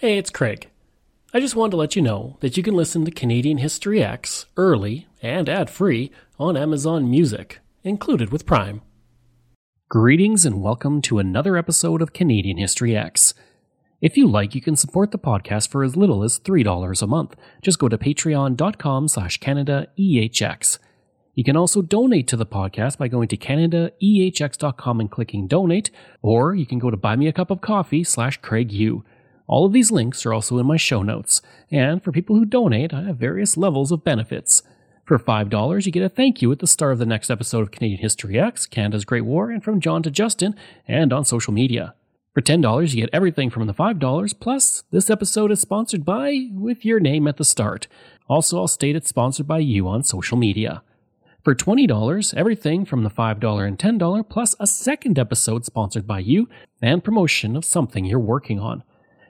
Hey, it's Craig. I just wanted to let you know that you can listen to Canadian History X early and ad free on Amazon Music, included with Prime. Greetings and welcome to another episode of Canadian History X. If you like, you can support the podcast for as little as $3 a month. Just go to patreon.com slash CanadaEHX. You can also donate to the podcast by going to CanadaEHX.com and clicking donate, or you can go to buymeacupofcoffee slash Craig. All of these links are also in my show notes. And for people who donate, I have various levels of benefits. For $5, you get a thank you at the start of the next episode of Canadian History X, Canada's Great War, and from John to Justin, and on social media. For $10, you get everything from the $5, plus this episode is sponsored by, with your name at the start. Also, I'll state it's sponsored by you on social media. For $20, everything from the $5 and $10, plus a second episode sponsored by you and promotion of something you're working on.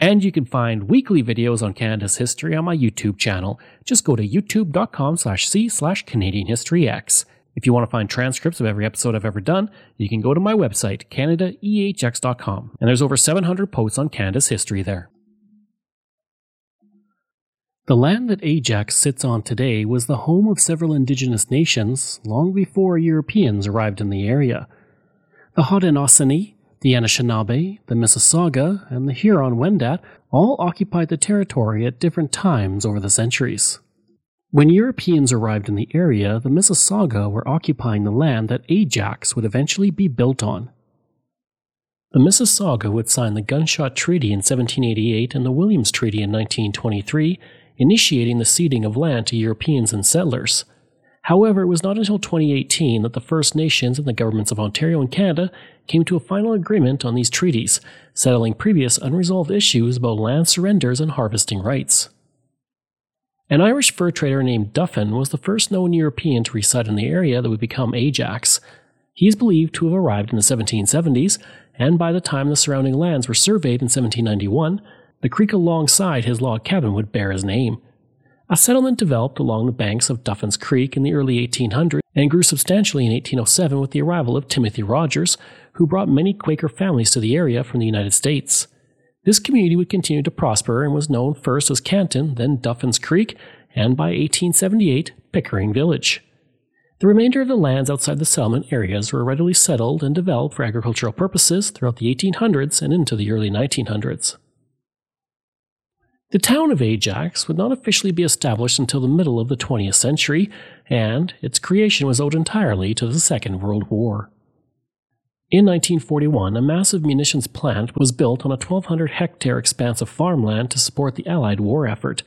And you can find weekly videos on Canada's history on my YouTube channel. Just go to youtube.com slash c slash Canadian History X. If you want to find transcripts of every episode I've ever done, you can go to my website, CanadaEHX.com, and there's over 700 posts on Canada's history there. The land that Ajax sits on today was the home of several indigenous nations long before Europeans arrived in the area. The Haudenosaunee, the Anishinaabe, the Mississauga, and the Huron Wendat all occupied the territory at different times over the centuries. When Europeans arrived in the area, the Mississauga were occupying the land that Ajax would eventually be built on. The Mississauga would sign the Gunshot Treaty in 1788 and the Williams Treaty in 1923 initiating the ceding of land to Europeans and settlers. However, it was not until 2018 that the First Nations and the governments of Ontario and Canada came to a final agreement on these treaties, settling previous unresolved issues about land surrenders and harvesting rights. An Irish fur trader named Duffin was the first known European to reside in the area that would become Ajax. He is believed to have arrived in the 1770s, and by the time the surrounding lands were surveyed in 1791, the creek alongside his log cabin would bear his name. A settlement developed along the banks of Duffin's Creek in the early 1800s and grew substantially in 1807 with the arrival of Timothy Rogers, who brought many Quaker families to the area from the United States. This community would continue to prosper and was known first as Canton, then Duffin's Creek, and by 1878, Pickering Village. The remainder of the lands outside the settlement areas were readily settled and developed for agricultural purposes throughout the 1800s and into the early 1900s. The town of Ajax would not officially be established until the middle of the 20th century, and its creation was owed entirely to the Second World War. In 1941, a massive munitions plant was built on a 1,200 hectare expanse of farmland to support the Allied war effort.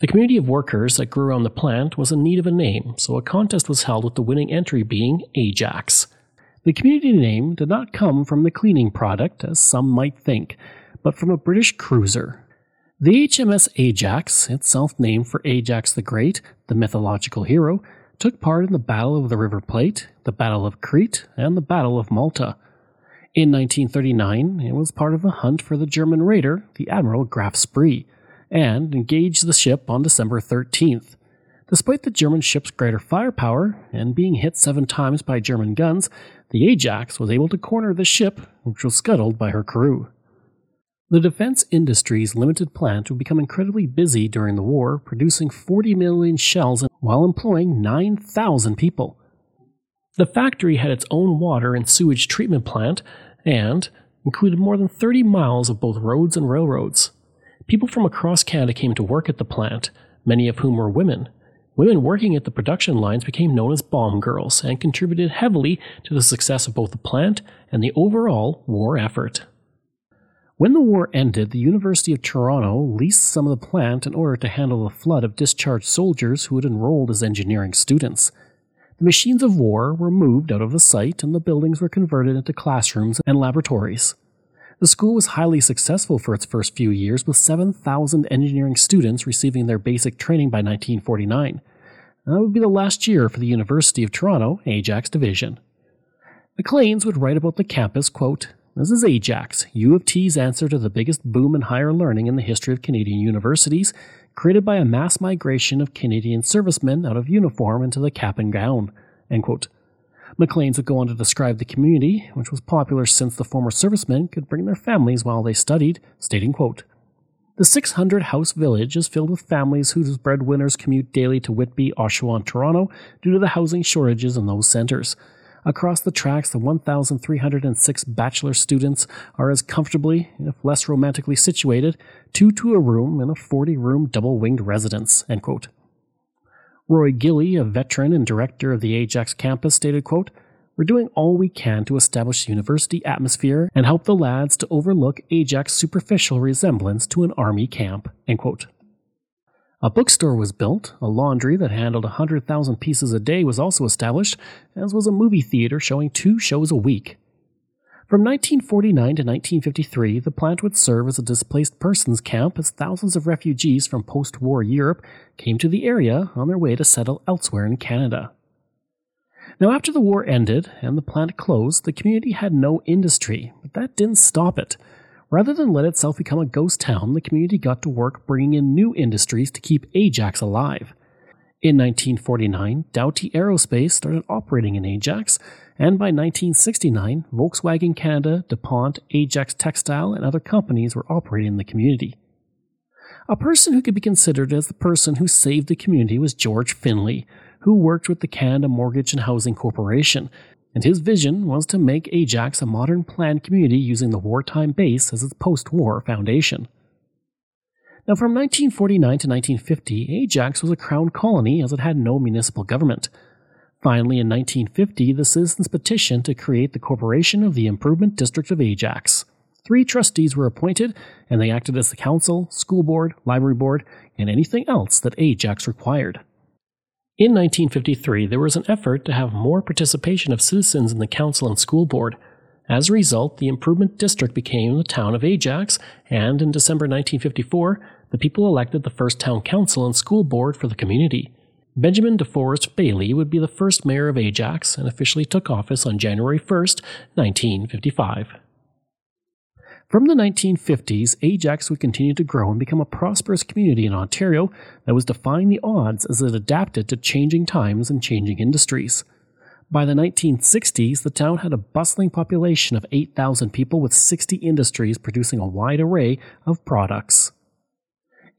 The community of workers that grew around the plant was in need of a name, so a contest was held with the winning entry being Ajax. The community name did not come from the cleaning product, as some might think, but from a British cruiser, the HMS Ajax, itself named for Ajax the Great, the mythological hero, took part in the Battle of the River Plate, the Battle of Crete, and the Battle of Malta. In 1939, it was part of a hunt for the German raider, the Admiral Graf Spee, and engaged the ship on December 13th. Despite the German ship's greater firepower and being hit seven times by German guns, the Ajax was able to corner the ship, which was scuttled by her crew. The Defence Industries Limited plant would become incredibly busy during the war, producing 40 million shells while employing 9,000 people. The factory had its own water and sewage treatment plant and included more than 30 miles of both roads and railroads. People from across Canada came to work at the plant, many of whom were women. Women working at the production lines became known as bomb girls and contributed heavily to the success of both the plant and the overall war effort. When the war ended, the University of Toronto leased some of the plant in order to handle the flood of discharged soldiers who had enrolled as engineering students. The machines of war were moved out of the site and the buildings were converted into classrooms and laboratories. The school was highly successful for its first few years, with 7,000 engineering students receiving their basic training by 1949. That would be the last year for the University of Toronto Ajax division. Maclean's would write about the campus, quote, This is Ajax, U of T's answer to the biggest boom in higher learning in the history of Canadian universities, created by a mass migration of Canadian servicemen out of uniform into the cap and gown. End quote. Would go on to describe the community, which was popular since the former servicemen could bring their families while they studied, stating, quote, The 600 house village is filled with families whose breadwinners commute daily to Whitby, Oshawa, and Toronto due to the housing shortages in those centres. Across the tracks, the 1,306 bachelor students are as comfortably, if less romantically situated, two to a room in a 40 room double winged residence. Roy Gilly, a veteran and director of the Ajax campus, stated, quote, We're doing all we can to establish university atmosphere and help the lads to overlook Ajax's superficial resemblance to an army camp. End quote. A bookstore was built, a laundry that handled 100,000 pieces a day was also established, as was a movie theater showing two shows a week. From 1949 to 1953, the plant would serve as a displaced persons camp as thousands of refugees from post war Europe came to the area on their way to settle elsewhere in Canada. Now, after the war ended and the plant closed, the community had no industry, but that didn't stop it. Rather than let itself become a ghost town, the community got to work bringing in new industries to keep Ajax alive. In 1949, Dowty Aerospace started operating in Ajax, and by 1969, Volkswagen Canada, DuPont, Ajax Textile, and other companies were operating in the community. A person who could be considered as the person who saved the community was George Finley, who worked with the Canada Mortgage and Housing Corporation and his vision was to make Ajax a modern planned community using the wartime base as its post war foundation. Now, from 1949 to 1950, Ajax was a crown colony as it had no municipal government. Finally, in 1950, the citizens petitioned to create the Corporation of the Improvement District of Ajax. Three trustees were appointed, and they acted as the council, school board, library board, and anything else that Ajax required. In 1953, there was an effort to have more participation of citizens in the council and school board. As a result, the improvement district became the town of Ajax, and in December 1954, the people elected the first town council and school board for the community. Benjamin DeForest Bailey would be the first mayor of Ajax and officially took office on January 1, 1955. From the 1950s, Ajax would continue to grow and become a prosperous community in Ontario that was defying the odds as it adapted to changing times and changing industries. By the 1960s, the town had a bustling population of 8,000 people with 60 industries producing a wide array of products.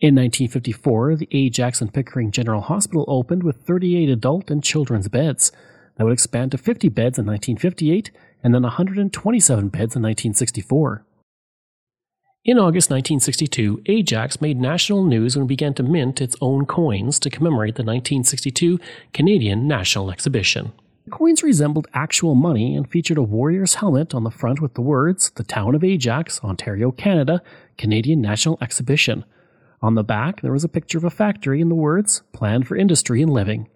In 1954, the Ajax and Pickering General Hospital opened with 38 adult and children's beds. That would expand to 50 beds in 1958 and then 127 beds in 1964. In August 1962, Ajax made national news when it began to mint its own coins to commemorate the 1962 Canadian National Exhibition. The coins resembled actual money and featured a warrior's helmet on the front with the words, The Town of Ajax, Ontario, Canada, Canadian National Exhibition. On the back, there was a picture of a factory and the words, Planned for Industry and Living.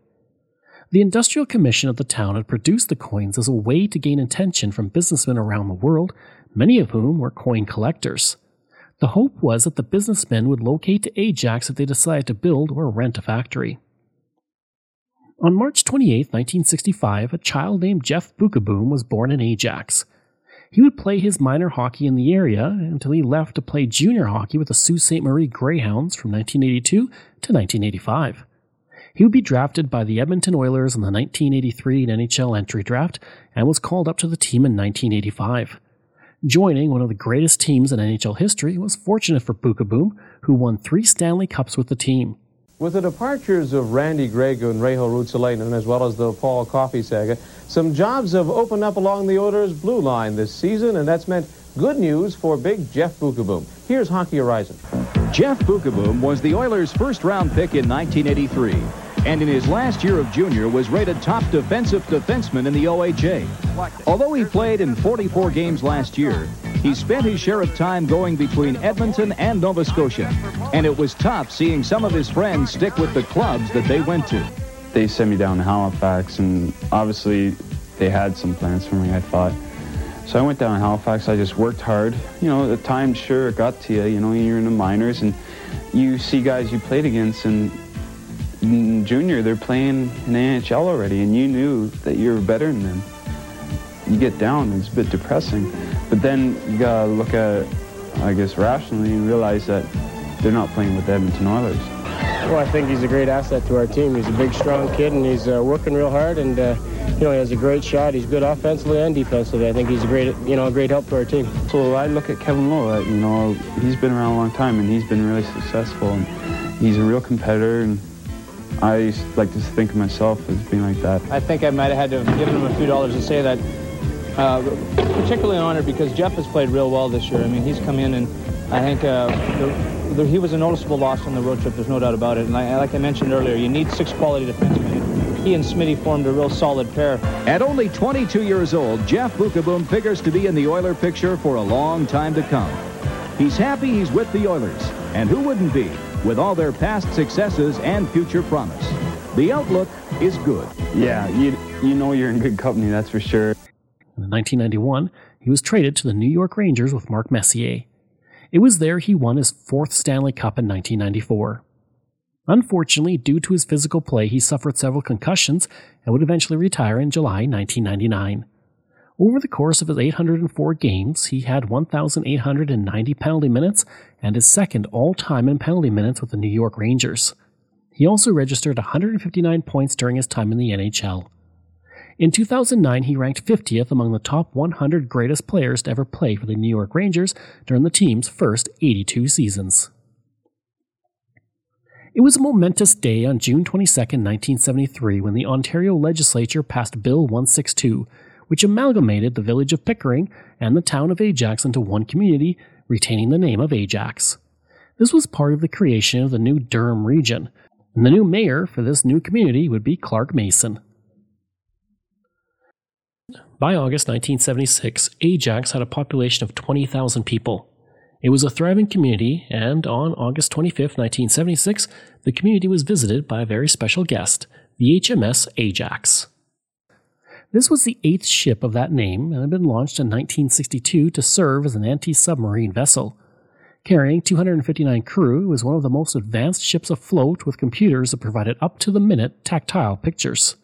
The Industrial Commission of the town had produced the coins as a way to gain attention from businessmen around the world, many of whom were coin collectors. The hope was that the businessmen would locate to Ajax if they decided to build or rent a factory. On March 28, 1965, a child named Jeff Beukeboom was born in Ajax. He would play his minor hockey in the area until he left to play junior hockey with the Sault Ste. Marie Greyhounds from 1982 to 1985. He would be drafted by the Edmonton Oilers in the 1983 NHL entry draft and was called up to the team in 1985. Joining one of the greatest teams in NHL history was fortunate for Beukeboom, who won three Stanley Cups with the team. With the departures of Randy Gregg and Reijo Ruotsalainen, as well as the Paul Coffey saga, some jobs have opened up along the Oilers' blue line this season, and that's meant good news for big Jeff Beukeboom. Here's Hockey Horizon. Jeff Beukeboom was the Oilers' first-round pick in 1983 and in his last year of junior was rated top defensive defenseman in the OHA. Although he played in 44 games last year, he spent his share of time going between Edmonton and Nova Scotia, and it was tough seeing some of his friends stick with the clubs that they went to. They sent me down to Halifax, and obviously they had some plans for me, I thought. So I went down to Halifax. I just worked hard. You know, the time, sure, got to you. You know, you're in the minors, and you see guys you played against, and junior, they're playing in NHL already, and you knew that you were better than them. You get down, and it's a bit depressing. But then you gotta look at, I guess, rationally and realize that they're not playing with the Edmonton Oilers. Well, I think he's a great asset to our team. He's a big, strong kid, and he's uh, working real hard. And uh, you know, he has a great shot. He's good offensively and defensively. I think he's a great, you know, a great help to our team. So I look at Kevin Lowe. You know, he's been around a long time, and he's been really successful. And he's a real competitor, and I like to think of myself as being like that. I think I might have had to have given him a few dollars to say that. Uh, particularly honored because Jeff has played real well this year. I mean, he's come in and I think uh, the, the, he was a noticeable loss on the road trip. There's no doubt about it. And I, like I mentioned earlier, you need six quality defensemen. He and Smitty formed a real solid pair. At only 22 years old, Jeff Beukeboom figures to be in the Oiler picture for a long time to come. He's happy he's with the Oilers, and who wouldn't be with all their past successes and future promise. The outlook is good. Yeah, you, you know you're in good company, that's for sure. In 1991, he was traded to the New York Rangers with Mark Messier. It was there he won his fourth Stanley Cup in 1994. Unfortunately, due to his physical play, he suffered several concussions and would eventually retire in July 1999. Over the course of his 804 games, he had 1,890 penalty minutes and his second all time in penalty minutes with the New York Rangers. He also registered 159 points during his time in the NHL. In 2009, he ranked 50th among the top 100 greatest players to ever play for the New York Rangers during the team's first 82 seasons. It was a momentous day on June 22, 1973, when the Ontario legislature passed Bill 162, which amalgamated the village of Pickering and the town of Ajax into one community, retaining the name of Ajax. This was part of the creation of the new Durham region, and the new mayor for this new community would be Clark Mason. By August 1976, Ajax had a population of 20,000 people. It was a thriving community, and on August 25, 1976, the community was visited by a very special guest, the HMS Ajax. This was the eighth ship of that name and had been launched in 1962 to serve as an anti submarine vessel. Carrying 259 crew, it was one of the most advanced ships afloat with computers that provided up to the minute tactile pictures.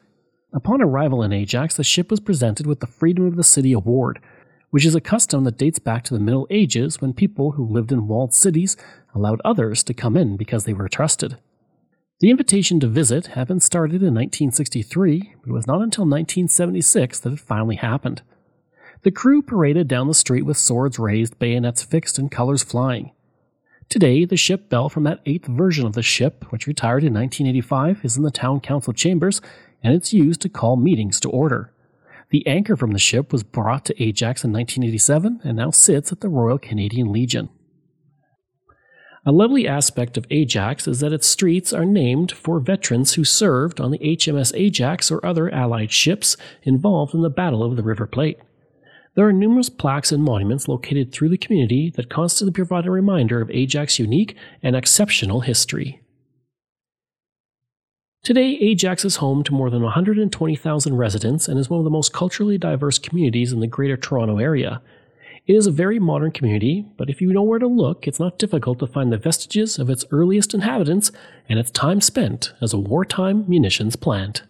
Upon arrival in Ajax, the ship was presented with the Freedom of the City Award, which is a custom that dates back to the Middle Ages when people who lived in walled cities allowed others to come in because they were trusted. The invitation to visit had been started in 1963, but it was not until 1976 that it finally happened. The crew paraded down the street with swords raised, bayonets fixed, and colors flying. Today, the ship bell from that eighth version of the ship, which retired in 1985, is in the town council chambers and it's used to call meetings to order. The anchor from the ship was brought to Ajax in 1987 and now sits at the Royal Canadian Legion. A lovely aspect of Ajax is that its streets are named for veterans who served on the HMS Ajax or other Allied ships involved in the Battle of the River Plate. There are numerous plaques and monuments located through the community that constantly provide a reminder of Ajax's unique and exceptional history. Today, Ajax is home to more than 120,000 residents and is one of the most culturally diverse communities in the Greater Toronto Area. It is a very modern community, but if you know where to look, it's not difficult to find the vestiges of its earliest inhabitants and its time spent as a wartime munitions plant.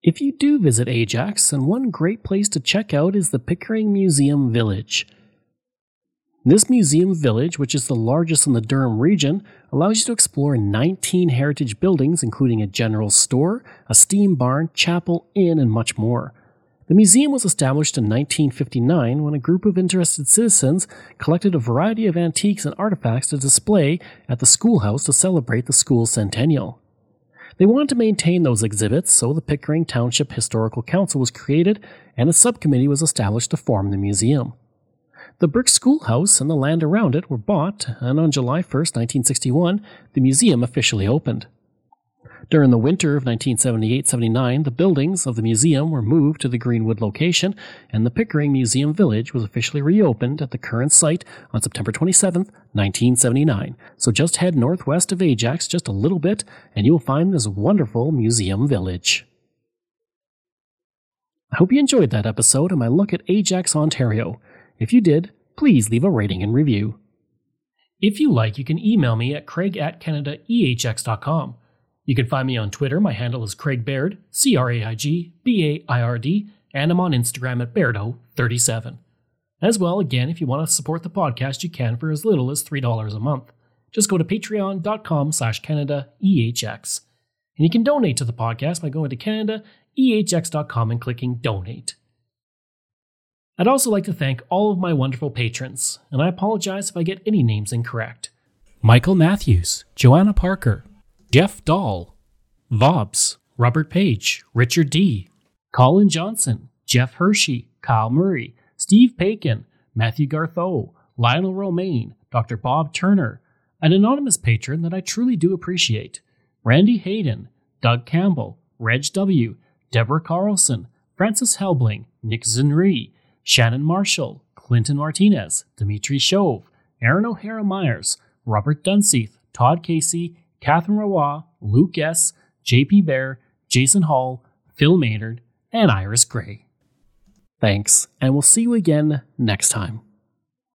If you do visit Ajax, then one great place to check out is the Pickering Museum Village. This museum village, which is the largest in the Durham region, allows you to explore 19 heritage buildings, including a general store, a steam barn, chapel, inn, and much more. The museum was established in 1959 when a group of interested citizens collected a variety of antiques and artifacts to display at the schoolhouse to celebrate the school's centennial. They wanted to maintain those exhibits, so the Pickering Township Historical Council was created and a subcommittee was established to form the museum. The brick schoolhouse and the land around it were bought, and on July 1, 1961, the museum officially opened. During the winter of 1978 79, the buildings of the museum were moved to the Greenwood location, and the Pickering Museum Village was officially reopened at the current site on September 27, 1979. So just head northwest of Ajax just a little bit, and you will find this wonderful museum village. I hope you enjoyed that episode of my look at Ajax, Ontario. If you did, please leave a rating and review. If you like, you can email me at craig at canadaehx.com. You can find me on Twitter. My handle is Craig Baird, C R A I G B A I R D, and I'm on Instagram at Bairdo37. As well, again, if you want to support the podcast, you can for as little as $3 a month. Just go to patreon.com slash CanadaEHX. And you can donate to the podcast by going to CanadaEHX.com and clicking donate. I'd also like to thank all of my wonderful patrons, and I apologize if I get any names incorrect. Michael Matthews, Joanna Parker, Jeff Dahl, Vobs, Robert Page, Richard D., Colin Johnson, Jeff Hershey, Kyle Murray, Steve Paikin, Matthew Gartho, Lionel Romaine, Dr. Bob Turner, an anonymous patron that I truly do appreciate, Randy Hayden, Doug Campbell, Reg W., Deborah Carlson, Francis Helbling, Nick Zinri, Shannon Marshall, Clinton Martinez, Dimitri Shove, Aaron O'Hara Myers, Robert Dunseith, Todd Casey, Catherine Roy, Luke S., JP Bear, Jason Hall, Phil Maynard, and Iris Gray. Thanks, and we'll see you again next time.